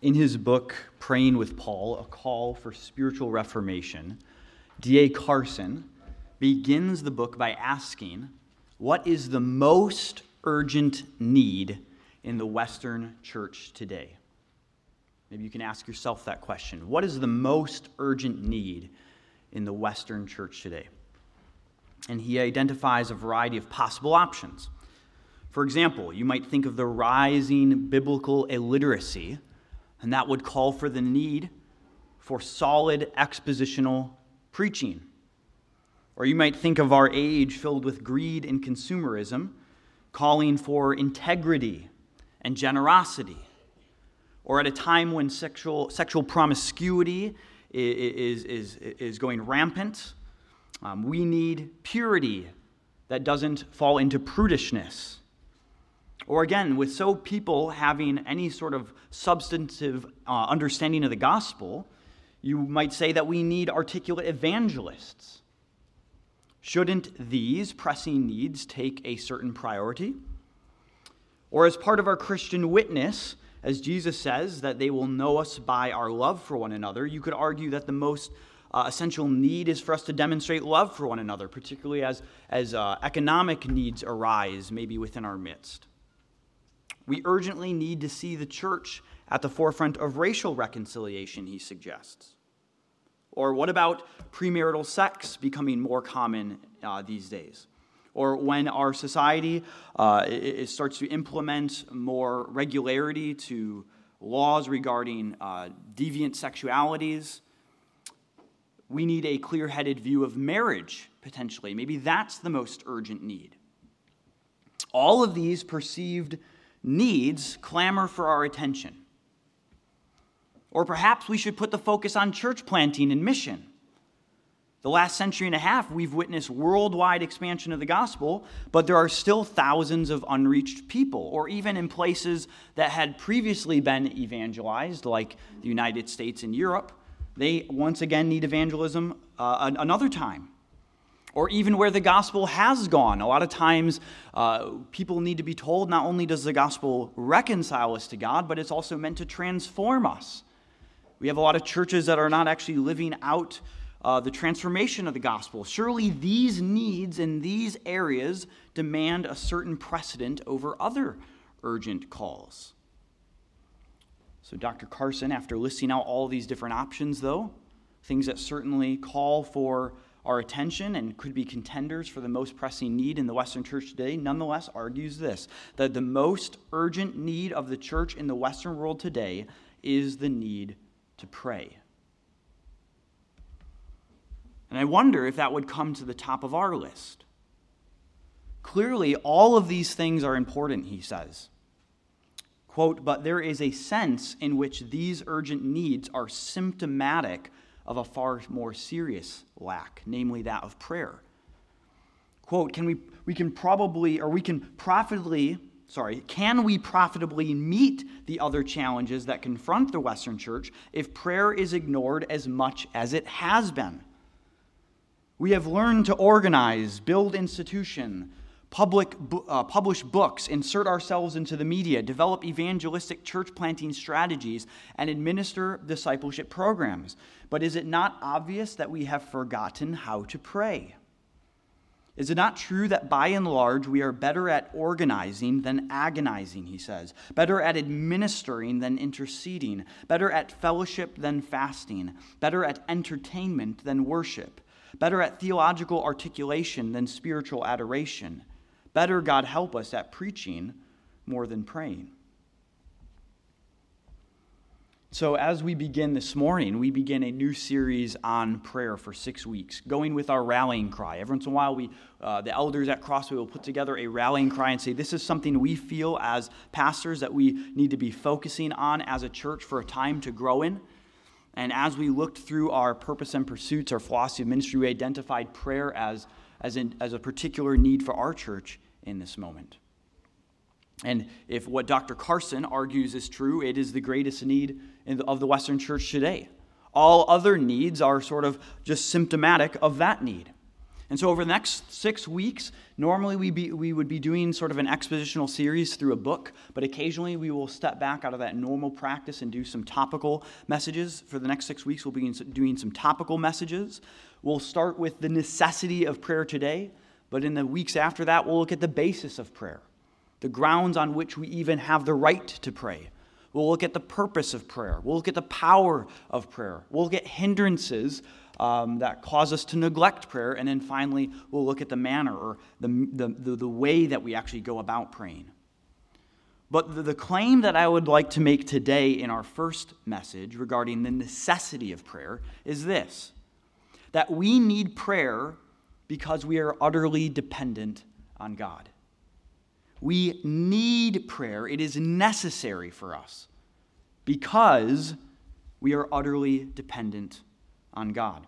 In his book, Praying with Paul A Call for Spiritual Reformation, D.A. Carson begins the book by asking, What is the most urgent need in the Western church today? Maybe you can ask yourself that question. What is the most urgent need in the Western church today? And he identifies a variety of possible options. For example, you might think of the rising biblical illiteracy, and that would call for the need for solid expositional preaching. Or you might think of our age filled with greed and consumerism, calling for integrity and generosity. Or at a time when sexual, sexual promiscuity is, is, is going rampant, um, we need purity that doesn't fall into prudishness. Or again, with so people having any sort of substantive uh, understanding of the gospel, you might say that we need articulate evangelists. Shouldn't these pressing needs take a certain priority? Or as part of our Christian witness, as Jesus says that they will know us by our love for one another, you could argue that the most uh, essential need is for us to demonstrate love for one another, particularly as, as uh, economic needs arise, maybe within our midst. We urgently need to see the church at the forefront of racial reconciliation, he suggests. Or what about premarital sex becoming more common uh, these days? Or when our society uh, it, it starts to implement more regularity to laws regarding uh, deviant sexualities, we need a clear headed view of marriage, potentially. Maybe that's the most urgent need. All of these perceived needs clamor for our attention. Or perhaps we should put the focus on church planting and mission. The last century and a half, we've witnessed worldwide expansion of the gospel, but there are still thousands of unreached people, or even in places that had previously been evangelized, like the United States and Europe, they once again need evangelism uh, another time. Or even where the gospel has gone. A lot of times, uh, people need to be told not only does the gospel reconcile us to God, but it's also meant to transform us. We have a lot of churches that are not actually living out uh, the transformation of the gospel. Surely these needs in these areas demand a certain precedent over other urgent calls. So, Dr. Carson, after listing out all these different options, though, things that certainly call for our attention and could be contenders for the most pressing need in the Western church today, nonetheless argues this that the most urgent need of the church in the Western world today is the need to pray. And I wonder if that would come to the top of our list. Clearly, all of these things are important, he says. Quote, but there is a sense in which these urgent needs are symptomatic of a far more serious lack, namely that of prayer. Quote, can we, we can probably, or we can profitably, sorry, can we profitably meet the other challenges that confront the Western church if prayer is ignored as much as it has been? We have learned to organize, build institution, public, uh, publish books, insert ourselves into the media, develop evangelistic church planting strategies, and administer discipleship programs. But is it not obvious that we have forgotten how to pray? Is it not true that by and large we are better at organizing than agonizing, he says, better at administering than interceding, better at fellowship than fasting, better at entertainment than worship, better at theological articulation than spiritual adoration? Better, God help us, at preaching more than praying. So, as we begin this morning, we begin a new series on prayer for six weeks, going with our rallying cry. Every once in a while, we, uh, the elders at Crossway will put together a rallying cry and say, This is something we feel as pastors that we need to be focusing on as a church for a time to grow in. And as we looked through our purpose and pursuits, our philosophy of ministry, we identified prayer as, as, in, as a particular need for our church in this moment. And if what Dr. Carson argues is true, it is the greatest need of the Western church today. All other needs are sort of just symptomatic of that need. And so, over the next six weeks, normally we, be, we would be doing sort of an expositional series through a book, but occasionally we will step back out of that normal practice and do some topical messages. For the next six weeks, we'll be doing some topical messages. We'll start with the necessity of prayer today, but in the weeks after that, we'll look at the basis of prayer, the grounds on which we even have the right to pray. We'll look at the purpose of prayer. We'll look at the power of prayer. We'll look at hindrances um, that cause us to neglect prayer. And then finally, we'll look at the manner or the, the, the, the way that we actually go about praying. But the, the claim that I would like to make today in our first message regarding the necessity of prayer is this that we need prayer because we are utterly dependent on God. We need prayer, it is necessary for us because we are utterly dependent on God.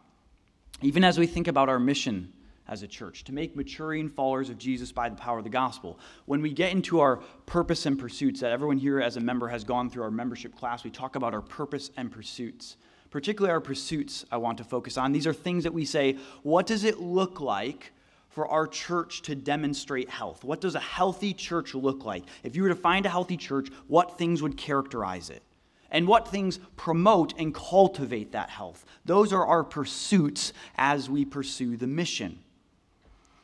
Even as we think about our mission as a church, to make maturing followers of Jesus by the power of the gospel. When we get into our purpose and pursuits, that everyone here as a member has gone through our membership class, we talk about our purpose and pursuits. Particularly our pursuits, I want to focus on. These are things that we say, what does it look like for our church to demonstrate health? What does a healthy church look like? If you were to find a healthy church, what things would characterize it? and what things promote and cultivate that health. Those are our pursuits as we pursue the mission.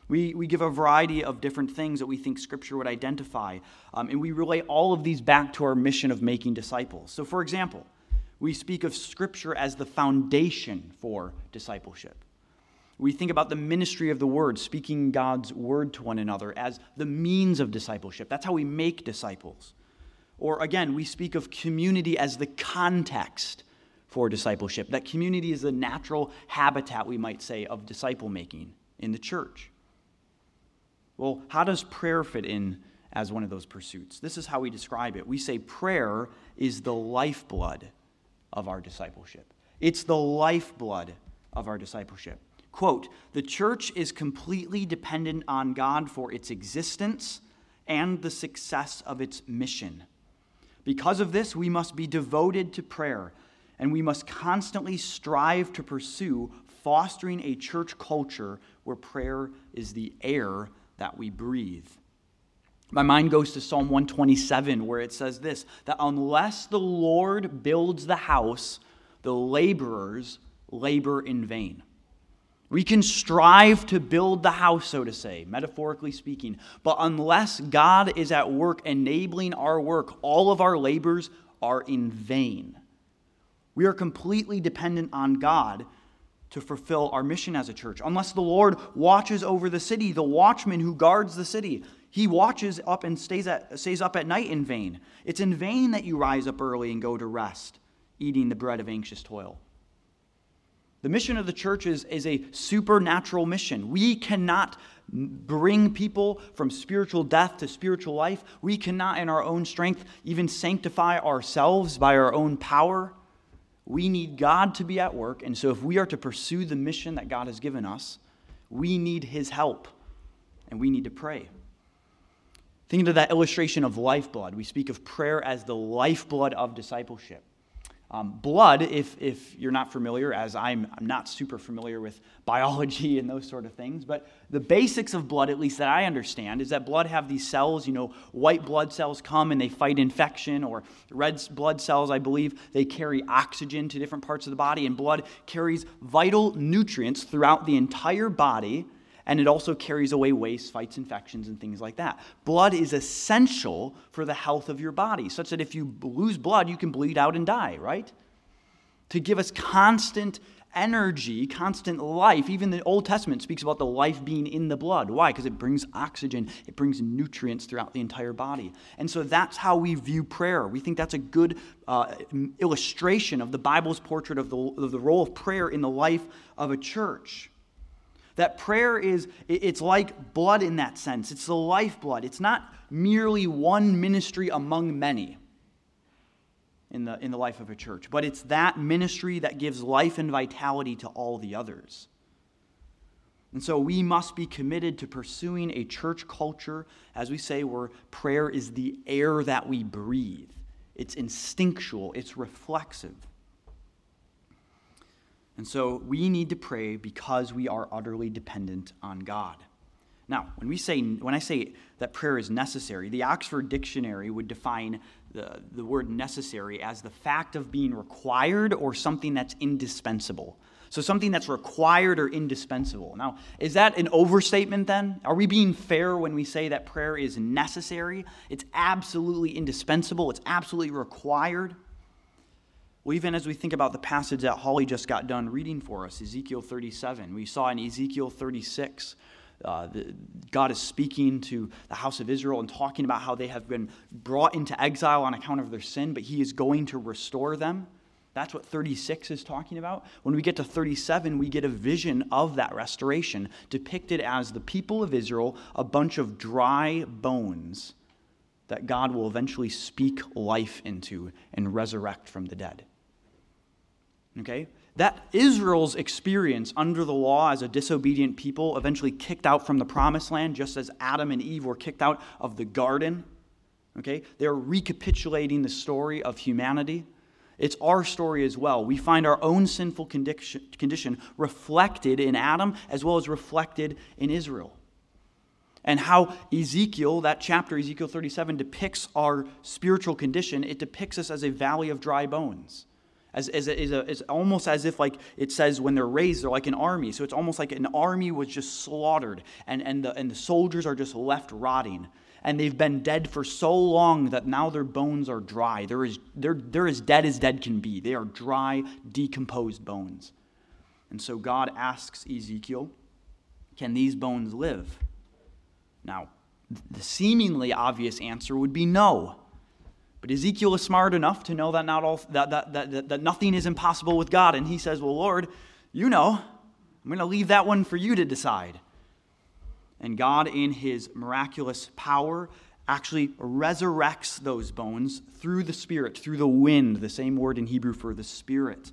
We, we give a variety of different things that we think Scripture would identify, um, and we relate all of these back to our mission of making disciples. So, for example, we speak of Scripture as the foundation for discipleship. We think about the ministry of the Word, speaking God's Word to one another, as the means of discipleship. That's how we make disciples. Or again, we speak of community as the context for discipleship. That community is the natural habitat, we might say, of disciple making in the church. Well, how does prayer fit in as one of those pursuits? This is how we describe it. We say prayer is the lifeblood of our discipleship. It's the lifeblood of our discipleship. Quote The church is completely dependent on God for its existence and the success of its mission. Because of this, we must be devoted to prayer, and we must constantly strive to pursue fostering a church culture where prayer is the air that we breathe. My mind goes to Psalm 127, where it says this that unless the Lord builds the house, the laborers labor in vain. We can strive to build the house, so to say, metaphorically speaking, but unless God is at work enabling our work, all of our labors are in vain. We are completely dependent on God to fulfill our mission as a church. Unless the Lord watches over the city, the watchman who guards the city, he watches up and stays, at, stays up at night in vain. It's in vain that you rise up early and go to rest, eating the bread of anxious toil. The mission of the church is, is a supernatural mission. We cannot bring people from spiritual death to spiritual life. We cannot, in our own strength, even sanctify ourselves by our own power. We need God to be at work. And so, if we are to pursue the mission that God has given us, we need His help and we need to pray. Thinking of that illustration of lifeblood, we speak of prayer as the lifeblood of discipleship. Um, blood, if, if you're not familiar, as I'm, I'm not super familiar with biology and those sort of things, but the basics of blood, at least that I understand, is that blood have these cells. You know, white blood cells come and they fight infection, or red blood cells, I believe, they carry oxygen to different parts of the body, and blood carries vital nutrients throughout the entire body and it also carries away waste, fights infections, and things like that. Blood is essential for the health of your body, such that if you lose blood, you can bleed out and die, right? To give us constant energy, constant life. Even the Old Testament speaks about the life being in the blood. Why? Because it brings oxygen, it brings nutrients throughout the entire body. And so that's how we view prayer. We think that's a good uh, illustration of the Bible's portrait of the, of the role of prayer in the life of a church. That prayer is, it's like blood in that sense. It's the lifeblood. It's not merely one ministry among many in the, in the life of a church, but it's that ministry that gives life and vitality to all the others. And so we must be committed to pursuing a church culture, as we say, where prayer is the air that we breathe. It's instinctual, it's reflexive. And so we need to pray because we are utterly dependent on God. Now, when we say when I say that prayer is necessary, the Oxford Dictionary would define the, the word necessary as the fact of being required or something that's indispensable. So something that's required or indispensable. Now, is that an overstatement then? Are we being fair when we say that prayer is necessary? It's absolutely indispensable, it's absolutely required. Well, even as we think about the passage that Holly just got done reading for us, Ezekiel 37, we saw in Ezekiel 36 uh, the, God is speaking to the house of Israel and talking about how they have been brought into exile on account of their sin, but He is going to restore them. That's what 36 is talking about. When we get to 37, we get a vision of that restoration, depicted as the people of Israel, a bunch of dry bones that God will eventually speak life into and resurrect from the dead. Okay? that Israel's experience under the law as a disobedient people, eventually kicked out from the promised land, just as Adam and Eve were kicked out of the garden. Okay? They're recapitulating the story of humanity. It's our story as well. We find our own sinful condition reflected in Adam as well as reflected in Israel. And how Ezekiel, that chapter, Ezekiel 37, depicts our spiritual condition, it depicts us as a valley of dry bones as, as, as a, it's almost as if like it says when they're raised they're like an army. So it's almost like an army was just slaughtered and, and, the, and the soldiers are just left rotting. And they've been dead for so long that now their bones are dry. They're as, they're, they're as dead as dead can be. They are dry decomposed bones. And so god asks ezekiel can these bones live? Now the seemingly obvious answer would be no but Ezekiel is smart enough to know that, not all, that, that, that, that nothing is impossible with God. And he says, Well, Lord, you know, I'm going to leave that one for you to decide. And God, in his miraculous power, actually resurrects those bones through the Spirit, through the wind, the same word in Hebrew for the Spirit.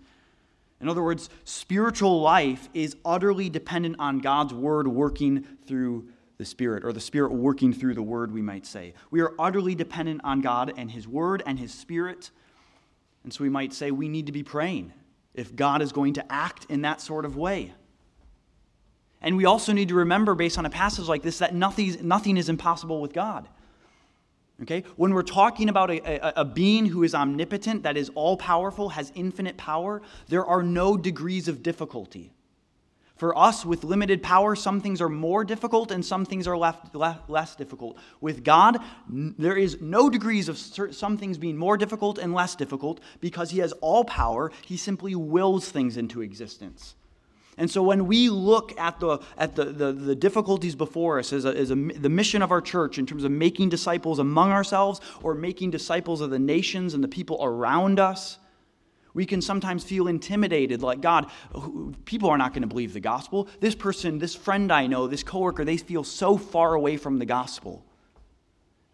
In other words, spiritual life is utterly dependent on God's word working through the Spirit, or the Spirit working through the Word, we might say. We are utterly dependent on God and His Word and His Spirit. And so we might say we need to be praying if God is going to act in that sort of way. And we also need to remember, based on a passage like this, that nothing, nothing is impossible with God. Okay? When we're talking about a, a, a being who is omnipotent, that is all powerful, has infinite power, there are no degrees of difficulty. For us, with limited power, some things are more difficult and some things are left, less difficult. With God, there is no degrees of some things being more difficult and less difficult because He has all power. He simply wills things into existence. And so when we look at the, at the, the, the difficulties before us as, a, as a, the mission of our church in terms of making disciples among ourselves or making disciples of the nations and the people around us, we can sometimes feel intimidated, like, God, people are not going to believe the gospel. This person, this friend I know, this coworker, they feel so far away from the gospel.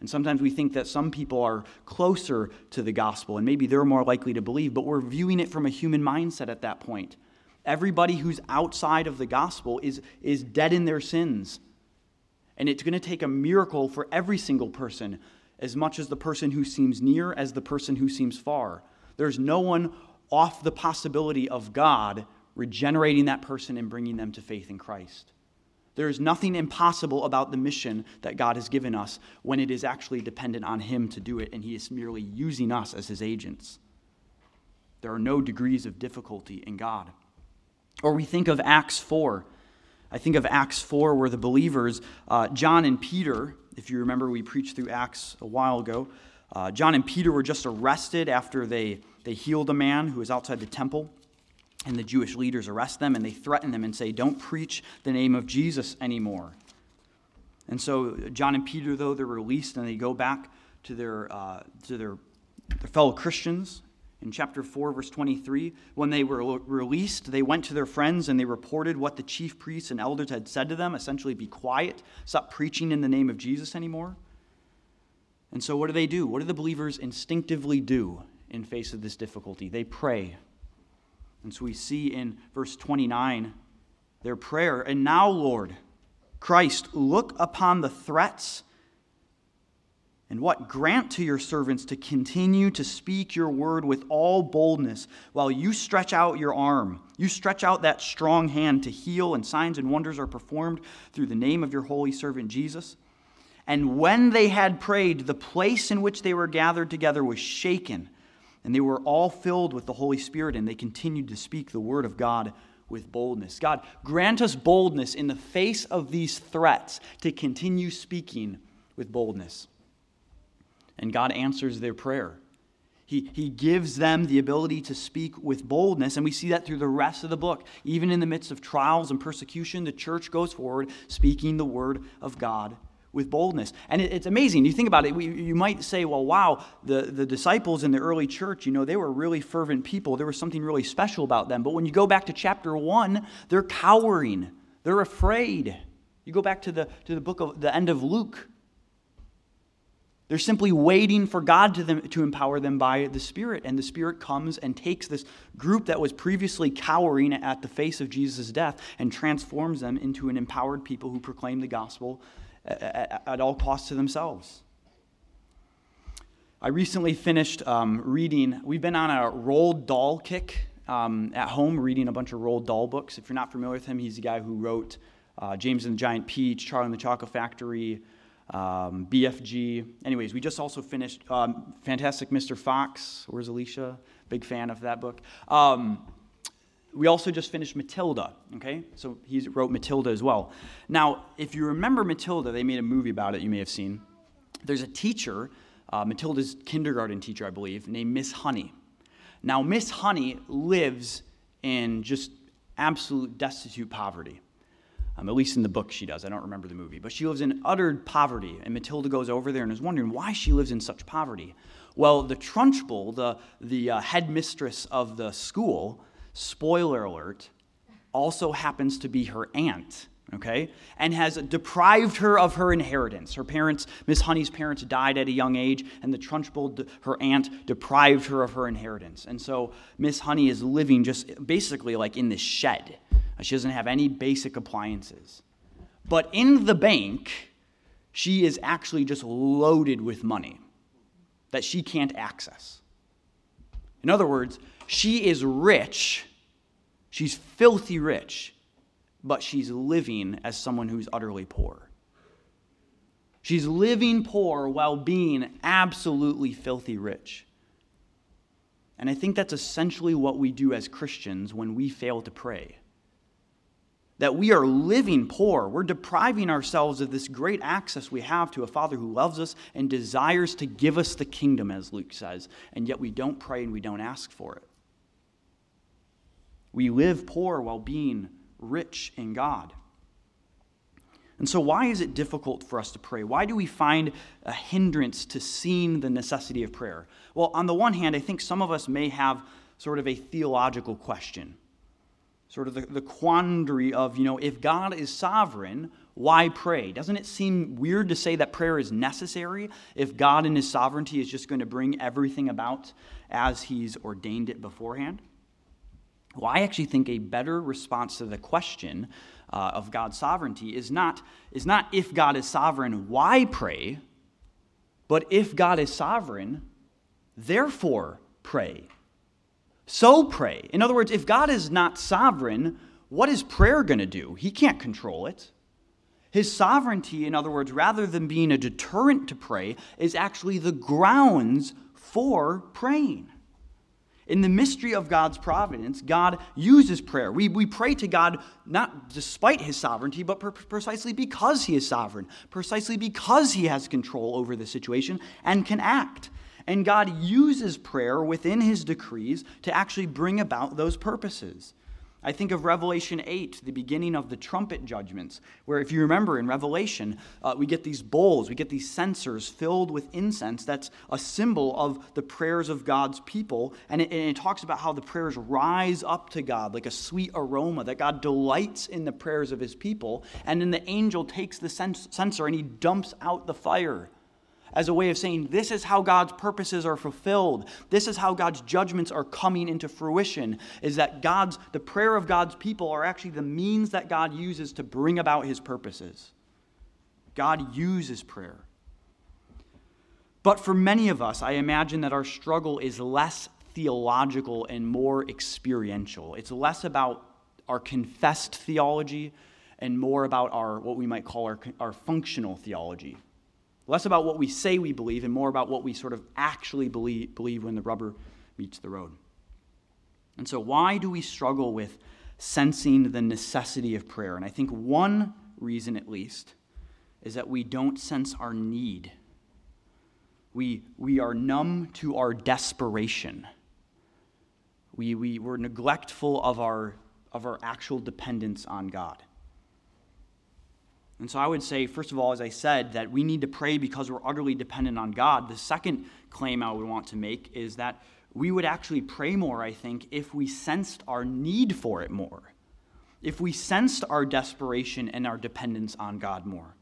And sometimes we think that some people are closer to the gospel and maybe they're more likely to believe, but we're viewing it from a human mindset at that point. Everybody who's outside of the gospel is, is dead in their sins. And it's going to take a miracle for every single person, as much as the person who seems near as the person who seems far. There's no one off the possibility of God regenerating that person and bringing them to faith in Christ. There is nothing impossible about the mission that God has given us when it is actually dependent on Him to do it, and He is merely using us as His agents. There are no degrees of difficulty in God. Or we think of Acts 4. I think of Acts 4, where the believers, uh, John and Peter, if you remember, we preached through Acts a while ago. Uh, John and Peter were just arrested after they they healed a man who was outside the temple, and the Jewish leaders arrest them and they threaten them and say, Don't preach the name of Jesus anymore. And so John and Peter, though, they're released and they go back to their, uh, to their, their fellow Christians. In chapter 4, verse 23, when they were released, they went to their friends and they reported what the chief priests and elders had said to them essentially, be quiet, stop preaching in the name of Jesus anymore. And so, what do they do? What do the believers instinctively do in face of this difficulty. They pray. And so we see in verse 29 their prayer. And now, Lord, Christ, look upon the threats And what? Grant to your servants to continue to speak your word with all boldness while you stretch out your arm. You stretch out that strong hand to heal, and signs and wonders are performed through the name of your holy servant Jesus. And when they had prayed, the place in which they were gathered together was shaken, and they were all filled with the Holy Spirit, and they continued to speak the word of God with boldness. God, grant us boldness in the face of these threats to continue speaking with boldness. And God answers their prayer. He, he gives them the ability to speak with boldness, and we see that through the rest of the book. Even in the midst of trials and persecution, the church goes forward speaking the word of God with boldness. And it, it's amazing. You think about it, we, you might say, well, wow, the, the disciples in the early church, you know, they were really fervent people. There was something really special about them. But when you go back to chapter one, they're cowering, they're afraid. You go back to the, to the book of the end of Luke. They're simply waiting for God to, them, to empower them by the Spirit. And the Spirit comes and takes this group that was previously cowering at the face of Jesus' death and transforms them into an empowered people who proclaim the gospel at, all costs to themselves. I recently finished um, reading, we've been on a Roald Dahl kick um, at home, reading a bunch of Roald Dahl books. If you're not familiar with him, he's the guy who wrote uh, James and the Giant Peach, Charlie and the Chocolate Factory, um, BFG. Anyways, we just also finished um, Fantastic Mr. Fox. Where's Alicia? Big fan of that book. We also just finished Matilda, okay? So he wrote Matilda as well. Now, if you remember Matilda, they made a movie about it you may have seen. There's a teacher, uh, Matilda's kindergarten teacher, I believe, named Miss Honey. Now, Miss Honey lives in just absolute destitute poverty. Um, at least in the book she does. I don't remember the movie. But she lives in utter poverty. And Matilda goes over there and is wondering why she lives in such poverty. Well, the Trunchbull, the, the uh, headmistress of the school, spoiler alert, also happens to be her aunt, okay? And has deprived her of her inheritance. Her parents, Miss Honey's parents, died at a young age, and the Trunchbull, her aunt, deprived her of her inheritance. And so Miss Honey is living just basically like in this shed. She doesn't have any basic appliances. But in the bank, she is actually just loaded with money that she can't access. In other words, she is rich, she's filthy rich, but she's living as someone who's utterly poor. She's living poor while being absolutely filthy rich. And I think that's essentially what we do as Christians when we fail to pray. That we are living poor. We're depriving ourselves of this great access we have to a Father who loves us and desires to give us the kingdom, as Luke says, and yet we don't pray and we don't ask for it. We live poor while being rich in God. And so, why is it difficult for us to pray? Why do we find a hindrance to seeing the necessity of prayer? Well, on the one hand, I think some of us may have sort of a theological question, sort of the, the quandary of, you know, if God is sovereign, why pray? Doesn't it seem weird to say that prayer is necessary if God in his sovereignty is just going to bring everything about as he's ordained it beforehand? Well, I actually think a better response to the question uh, of God's sovereignty is not, is not if God is sovereign, why pray, but if God is sovereign, therefore pray. So pray. In other words, if God is not sovereign, what is prayer going to do? He can't control it. His sovereignty, in other words, rather than being a deterrent to pray, is actually the grounds for praying. In the mystery of God's providence, God uses prayer. We, we pray to God not despite his sovereignty, but per- precisely because he is sovereign, precisely because he has control over the situation and can act. And God uses prayer within his decrees to actually bring about those purposes. I think of Revelation 8, the beginning of the trumpet judgments, where, if you remember in Revelation, uh, we get these bowls, we get these censers filled with incense. That's a symbol of the prayers of God's people. And it, and it talks about how the prayers rise up to God like a sweet aroma, that God delights in the prayers of his people. And then the angel takes the censer and he dumps out the fire as a way of saying this is how God's purposes are fulfilled. This is how God's judgments are coming into fruition is that God's the prayer of God's people are actually the means that God uses to bring about his purposes. God uses prayer. But for many of us, I imagine that our struggle is less theological and more experiential. It's less about our confessed theology and more about our what we might call our, our functional theology. Less about what we say we believe and more about what we sort of actually believe, believe when the rubber meets the road. And so, why do we struggle with sensing the necessity of prayer? And I think one reason, at least, is that we don't sense our need. We, we are numb to our desperation. We, we, we're neglectful of our, of our actual dependence on God. And so I would say, first of all, as I said, that we need to pray because we're utterly dependent on God. The second claim I would want to make is that we would actually pray more, I think, if we sensed our need for it more, if we sensed our desperation and our dependence on God more.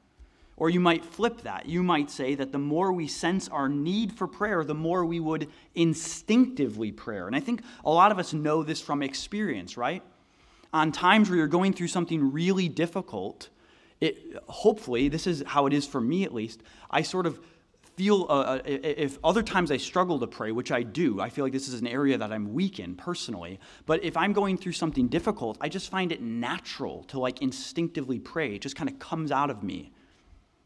Or you might flip that. You might say that the more we sense our need for prayer, the more we would instinctively pray. And I think a lot of us know this from experience, right? On times where you're going through something really difficult, it, hopefully, this is how it is for me at least, I sort of feel, uh, uh if other times I struggle to pray, which I do, I feel like this is an area that I'm weak in personally. But if I'm going through something difficult, I just find it natural to like instinctively pray. It just kind of comes out of me.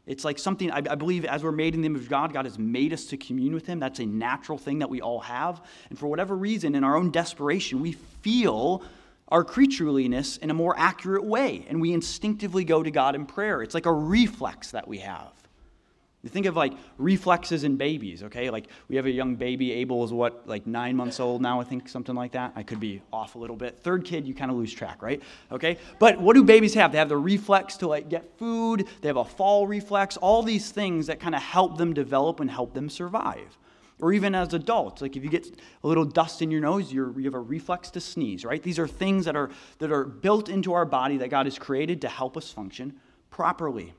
It's like something, I, I, believe, as we're made in the image of God, God has made us to commune with Him. That's a natural thing that we all have. And for whatever reason, in our own desperation, we feel our creatureliness in a more accurate way. And we instinctively go to God in prayer. It's like a reflex that we have. You think of like reflexes in babies, okay? Like we have a young baby, Abel is what, like nine months old now, I think, something like that. I could be off a little bit. Third kid, you kind of lose track, right? Okay? But what do babies have? They have the reflex to like get food, they have a fall reflex, all these things that kind of help them develop and help them survive. Or even as adults, like if you get a little dust in your nose, you have a reflex to sneeze, right? These are things that are, that are built into our body that God has created to help us function properly.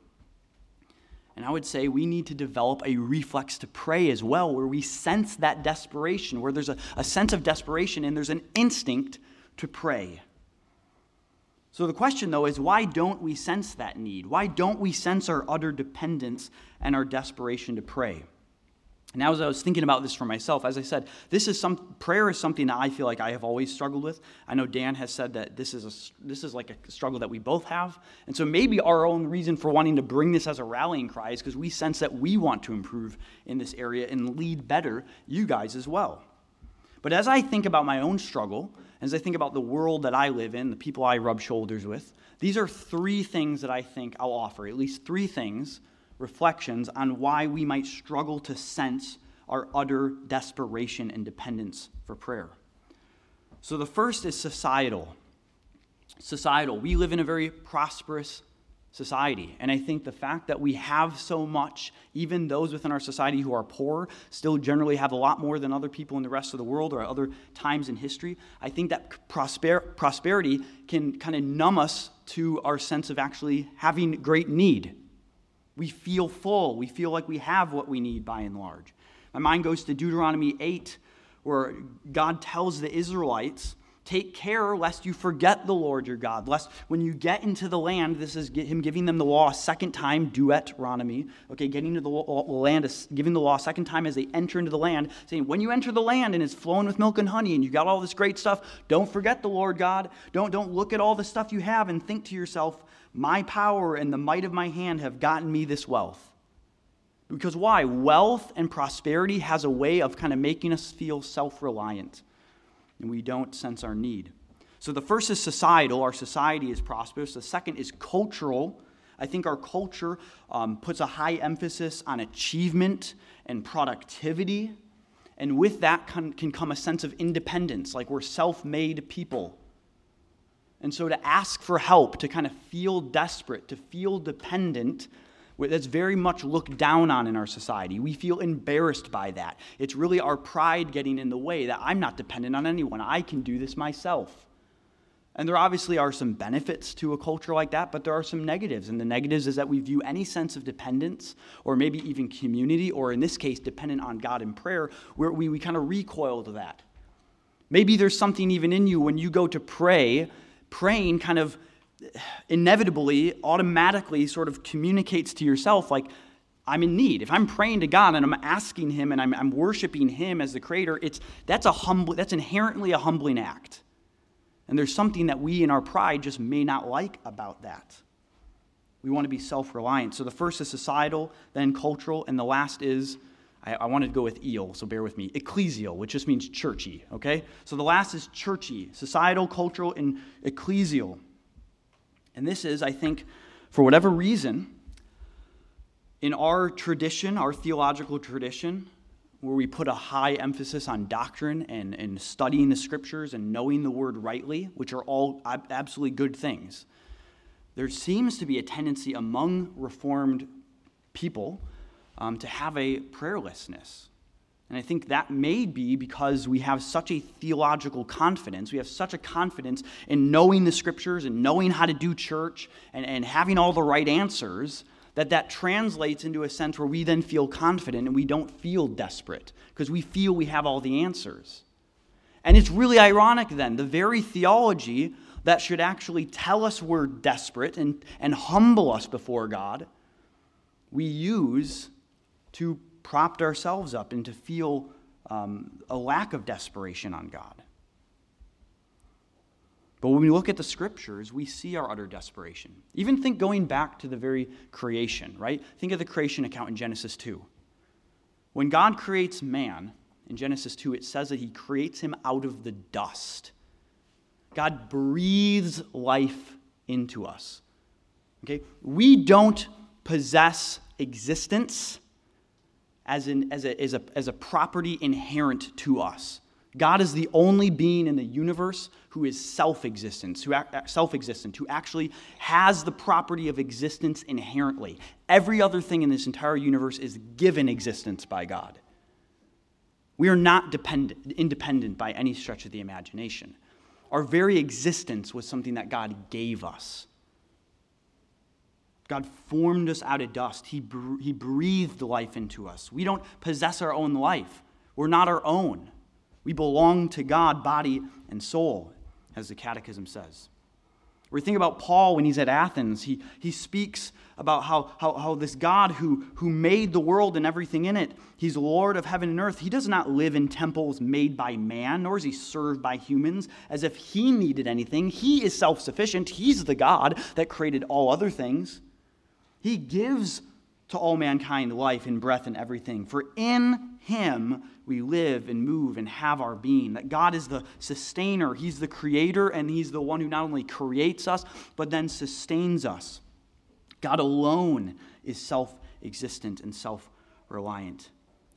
And I would say we need to develop a reflex to pray as well, where we sense that desperation, where there's a, a sense of desperation and there's an instinct to pray. So the question, though, is why don't we sense that need? Why don't we sense our utter dependence and our desperation to pray? And now, as I was thinking about this for myself, as I said, this is some prayer is something that I feel like I have always struggled with. I know Dan has said that this is a this is like a struggle that we both have, and so maybe our own reason for wanting to bring this as a rallying cry is because we sense that we want to improve in this area and lead better you guys as well. But as I think about my own struggle, as I think about the world that I live in, the people I rub shoulders with, these are three things that I think I'll offer. At least three things reflections on why we might struggle to sense our utter desperation and dependence for prayer. So the first is societal. Societal. We live in a very prosperous society. And I think the fact that we have so much, even those within our society who are poor, still generally have a lot more than other people in the rest of the world or other times in history. I think that prosper- prosperity can kind of numb us to our sense of actually having great need. We feel full. We feel like we have what we need by and large. My mind goes to Deuteronomy 8, where God tells the Israelites, Take care lest you forget the Lord your God, lest when you get into the land, this is Him giving them the law a second time, Deuteronomy, okay, getting to the land, giving the law a second time as they enter into the land, saying, When you enter the land and it's flowing with milk and honey and you got all this great stuff, don't forget the Lord God. Don't, don't look at all the stuff you have and think to yourself, my power and the might of my hand have gotten me this wealth. Because why? Wealth and prosperity has a way of kind of making us feel self reliant, and we don't sense our need. So the first is societal, our society is prosperous. The second is cultural. I think our culture um, puts a high emphasis on achievement and productivity. And with that can, can come a sense of independence, like we're self made people. And so to ask for help, to kind of feel desperate, to feel dependent, that's very much looked down on in our society. We feel embarrassed by that. It's really our pride getting in the way that I'm not dependent on anyone. I can do this myself. And there obviously are some benefits to a culture like that, but there are some negatives. And the negatives is that we view any sense of dependence, or maybe even community, or in this case, dependent on God in prayer, where we, we kind of recoil to that. Maybe there's something even in you when you go to pray praying kind of inevitably, automatically sort of communicates to yourself, like, I'm in need. If I'm praying to God and I'm asking Him and I'm, I'm worshiping Him as the Creator, it's, that's, a humble, that's inherently a humbling act. And there's something that we in our pride just may not like about that. We want to be self reliant. So the first is societal, then cultural, and the last is, I, I wanted to go with eel, so bear with me, ecclesial, which just means churchy, okay? So the last is churchy, societal, cultural, and ecclesial. And this is, I think, for whatever reason, in our tradition, our theological tradition, where we put a high emphasis on doctrine and, and studying the scriptures and knowing the word rightly, which are all absolutely good things, there seems to be a tendency among Reformed people um, to have a prayerlessness. And I think that may be because we have such a theological confidence. We have such a confidence in knowing the scriptures and knowing how to do church and, and having all the right answers that that translates into a sense where we then feel confident and we don't feel desperate because we feel we have all the answers. And it's really ironic then, the very theology that should actually tell us we're desperate and, and humble us before God, we use to prop ourselves up and to feel um, a lack of desperation on God. But when we look at the scriptures, we see our utter desperation. Even think going back to the very creation, right? Think of the creation account in Genesis 2. When God creates man, in Genesis 2, it says that he creates him out of the dust. God breathes life into us. Okay? We don't possess existence as, in, as, a, as, a, as a property inherent to us. God is the only being in the universe who is self-existent, who self-existent, who actually has the property of existence inherently. Every other thing in this entire universe is given existence by God. We are not dependent, independent by any stretch of the imagination. Our very existence was something that God gave us. God formed us out of dust. He, he breathed life into us. We don't possess our own life. We're not our own. We belong to God, body and soul, as the Catechism says. We think about Paul when he's at Athens. He, he speaks about how, how, how this God who, who made the world and everything in it, he's Lord of heaven and earth. He does not live in temples made by man, nor is he served by humans as if he needed anything. He is self sufficient. He's the God that created all other things. He gives to all mankind life and breath and everything. For in him we live and move and have our being. That God is the sustainer, He's the creator, and He's the one who not only creates us, but then sustains us. God alone is self existent and self reliant.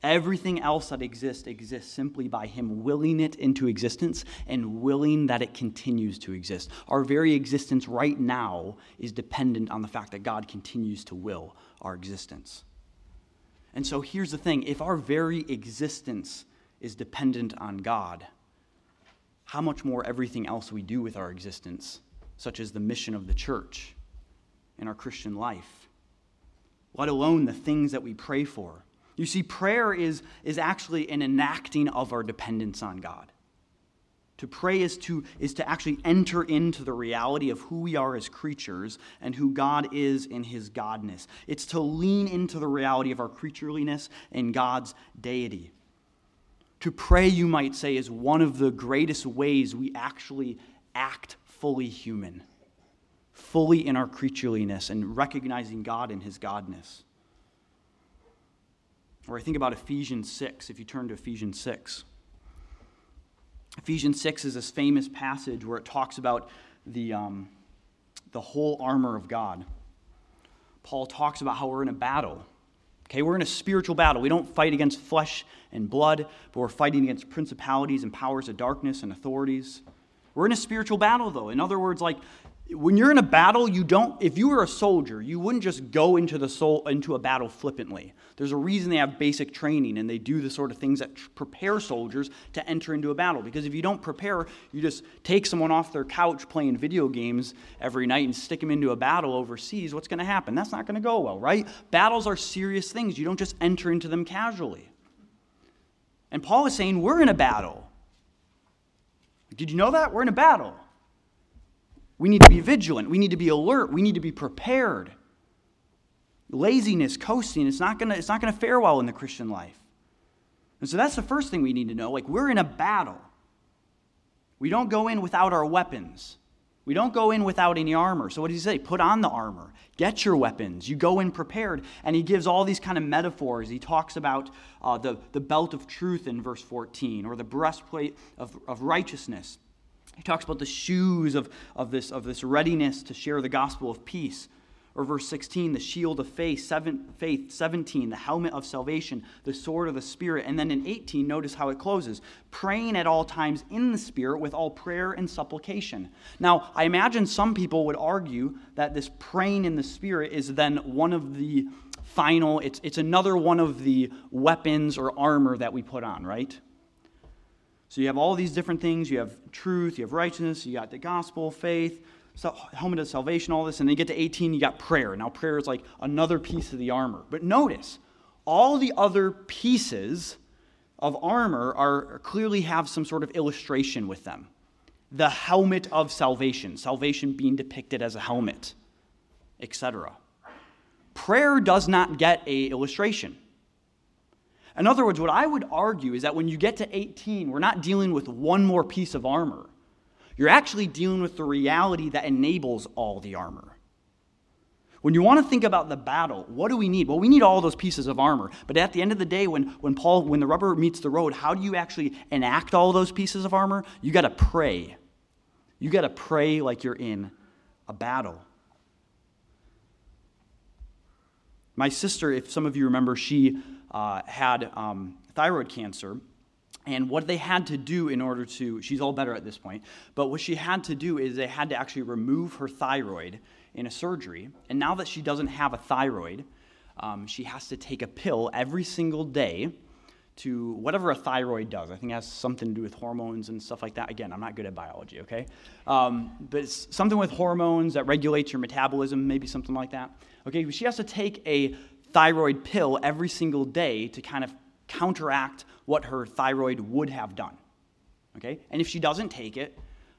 Everything else that exists exists simply by Him willing it into existence and willing that it continues to exist. Our very existence right now is dependent on the fact that God continues to will our existence. And so here's the thing if our very existence is dependent on God, how much more everything else we do with our existence, such as the mission of the church in our Christian life, let alone the things that we pray for. You see, prayer is, is actually an enacting of our dependence on God. To pray is to, is to actually enter into the reality of who we are as creatures and who God is in his godness. It's to lean into the reality of our creatureliness and God's deity. To pray, you might say, is one of the greatest ways we actually act fully human, fully in our creatureliness and recognizing God in his godness. Or I think about Ephesians 6, if you turn to Ephesians 6. Ephesians 6 is this famous passage where it talks about the, um, the whole armor of God. Paul talks about how we're in a battle. Okay, we're in a spiritual battle. We don't fight against flesh and blood, but we're fighting against principalities and powers of darkness and authorities. We're in a spiritual battle, though. In other words, like when you're in a battle, you don't, if you were a soldier, you wouldn't just go into, the soul, into a battle flippantly. There's a reason they have basic training and they do the sort of things that prepare soldiers to enter into a battle. Because if you don't prepare, you just take someone off their couch playing video games every night and stick them into a battle overseas, what's going to happen? That's not going to go well, right? Battles are serious things. You don't just enter into them casually. And Paul is saying, we're in a battle. Did you know that? We're in a battle. We need to be vigilant. We need to be alert. We need to be prepared. laziness, coasting, it's not gonna, it's not gonna fare well in the Christian life. And so that's the first thing we need to know. Like, we're in a battle. We don't go in without our weapons. We don't go in without any armor. So what does he say? Put on the armor. Get your weapons. You go in prepared. And he gives all these kind of metaphors. He talks about uh, the, the belt of truth in verse 14, or the breastplate of, of righteousness. He talks about the shoes of, of, this, of this readiness to share the gospel of peace. Or verse 16, the shield of faith, seven, faith, 17, the helmet of salvation, the sword of the Spirit. And then in 18, notice how it closes praying at all times in the Spirit with all prayer and supplication. Now, I imagine some people would argue that this praying in the Spirit is then one of the final, it's, it's another one of the weapons or armor that we put on, right? So you have all these different things. You have truth, you have righteousness, you got the gospel, faith, helmet of salvation, all this. And then you get to 18, you got prayer. Now, prayer is like another piece of the armor. But notice, all the other pieces of armor are clearly have some sort of illustration with them. The helmet of salvation, salvation being depicted as a helmet, etc. Prayer does not get a illustration. In other words, what I would argue is that when you get to 18, we're not dealing with one more piece of armor. You're actually dealing with the reality that enables all the armor. When you want to think about the battle, what do we need? Well, we need all those pieces of armor. But at the end of the day, when, when Paul, when the rubber meets the road, how do you actually enact all those pieces of armor? You got to pray. You got to pray like you're in a battle. My sister, if some of you remember, she uh, had um, thyroid cancer. And what they had to do in order to, she's all better at this point, but what she had to do is they had to actually remove her thyroid in a surgery. And now that she doesn't have a thyroid, um, she has to take a pill every single day to whatever a thyroid does. I think it has something to do with hormones and stuff like that. Again, I'm not good at biology, okay? Um, but it's something with hormones that regulates your metabolism, maybe something like that. Okay, she has to take a thyroid pill every single day to kind of counteract what her thyroid would have done. Okay? And if she doesn't take it,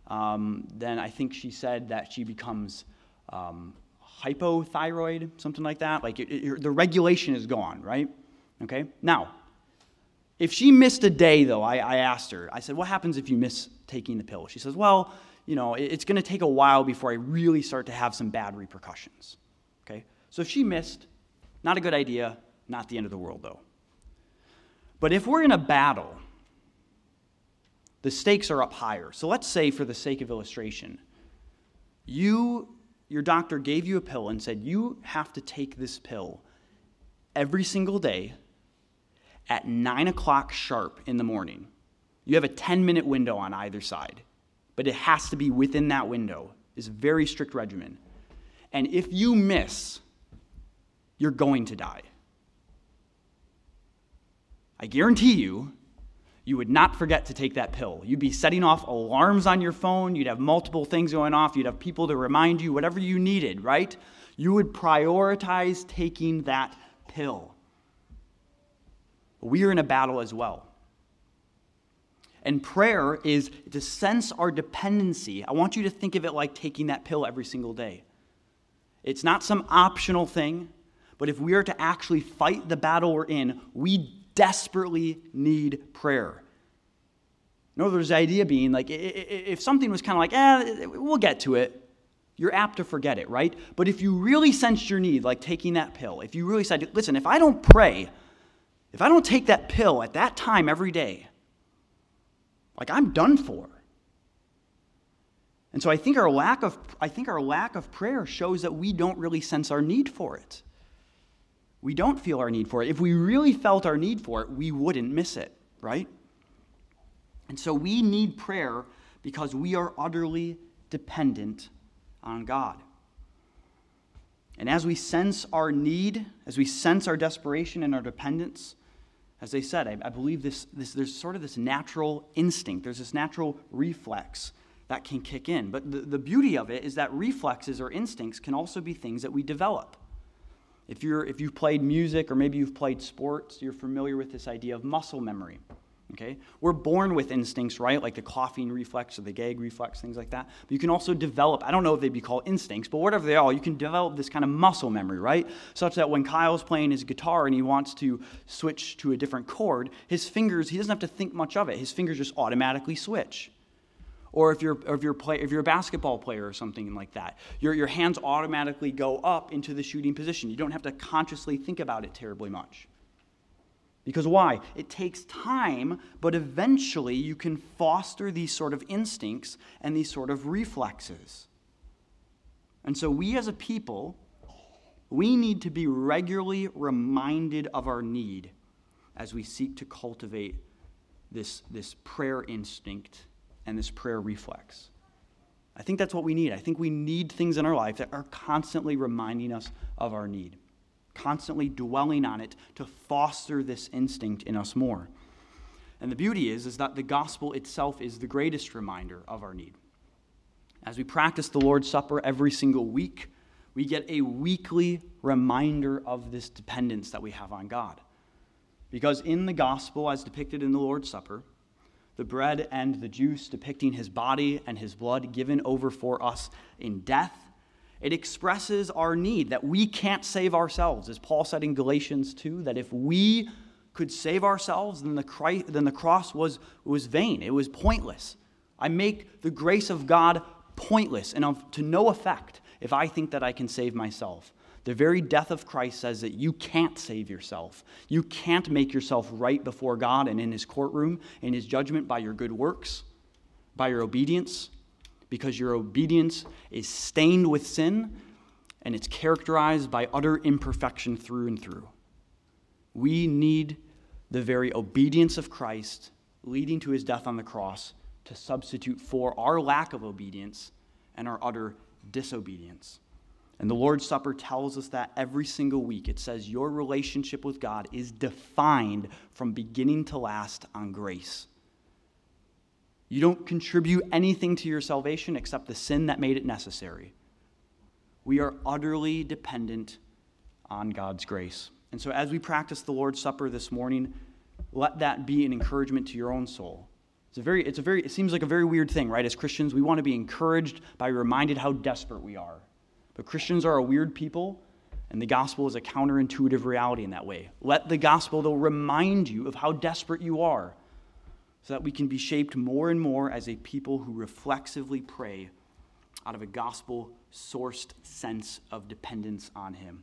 um, then I think she said that she becomes um, hypothyroid, something like that. Like it, it, the regulation is gone, right? Okay? Now, if she missed a day, though, I, I, asked her, I said, What happens if you miss taking the pill? She says, Well, you know, it, it's going to take a while before I really start to have some bad repercussions. Okay? So if she missed, not a good idea, not the end of the world, though. But if we're in a battle, the stakes are up higher. So let's say, for the sake of illustration, you, your doctor gave you a pill and said, You have to take this pill every single day at 9 o'clock sharp in the morning. You have a 10 minute window on either side, but it has to be within that window. It's a very strict regimen. And if you miss, you're going to die. I guarantee you, you would not forget to take that pill. You'd be setting off alarms on your phone. You'd have multiple things going off. You'd have people to remind you, whatever you needed, right? You would prioritize taking that pill. We are in a battle as well. And prayer is to sense our dependency. I want you to think of it like taking that pill every single day. It's not some optional thing. But if we are to actually fight the battle we're in, we desperately need prayer. In other words, the idea being like if something was kind of like, eh, we'll get to it, you're apt to forget it, right? But if you really sensed your need, like taking that pill, if you really said, listen, if I don't pray, if I don't take that pill at that time every day, like I'm done for. And so I think our lack of I think our lack of prayer shows that we don't really sense our need for it we don't feel our need for it. If we really felt our need for it, we wouldn't miss it, right? And so we need prayer because we are utterly dependent on God. And as we sense our need, as we sense our desperation and our dependence, as they said, I, I believe this, this, there's sort of this natural instinct, there's this natural reflex that can kick in. But the, the beauty of it is that reflexes or instincts can also be things that we develop. If, you're, if you've played music or maybe you've played sports, you're familiar with this idea of muscle memory. Okay? We're born with instincts, right? Like the coughing reflex or the gag reflex, things like that. But you can also develop, I don't know if they'd be called instincts, but whatever they are, you can develop this kind of muscle memory, right? Such that when Kyle's playing his guitar and he wants to switch to a different chord, his fingers, he doesn't have to think much of it. His fingers just automatically switch. Or if you're, if you're, play, if you're a basketball player or something like that, your, your hands automatically go up into the shooting position. You don't have to consciously think about it terribly much. Because why? It takes time, but eventually you can foster these sort of instincts and these sort of reflexes. And so we as a people, we need to be regularly reminded of our need as we seek to cultivate this, this prayer instinct and this prayer reflex. I think that's what we need. I think we need things in our life that are constantly reminding us of our need constantly dwelling on it to foster this instinct in us more. And the beauty is, is that the gospel itself is the greatest reminder of our need. As we practice the Lord's Supper every single week, we get a weekly reminder of this dependence that we have on God. Because in the gospel, as depicted in the Lord's Supper, the bread and the juice depicting his body and his blood given over for us in death it expresses our need that we can't save ourselves. As Paul said in Galatians 2, that if we could save ourselves, then the, Christ, then the cross was, was vain. It was pointless. I make the grace of God pointless and of, to no effect if I think that I can save myself. The very death of Christ says that you can't save yourself. You can't make yourself right before God and in his courtroom, in his judgment by your good works, by your obedience because your obedience is stained with sin and it's characterized by utter imperfection through and through. We need the very obedience of Christ leading to his death on the cross to substitute for our lack of obedience and our utter disobedience. And the Lord's Supper tells us that every single week. It says your relationship with God is defined from beginning to last on grace. You don't contribute anything to your salvation except the sin that made it necessary. We are utterly dependent on God's grace. And so, as we practice the Lord's Supper this morning, let that be an encouragement to your own soul. It's a very, it's a very, it seems like a very weird thing, right? As Christians, we want to be encouraged by reminded how desperate we are. But Christians are a weird people, and the gospel is a counterintuitive reality in that way. Let the gospel, though, remind you of how desperate you are so that we can be shaped more and more as a people who reflexively pray out of a gospel sourced sense of dependence on Him.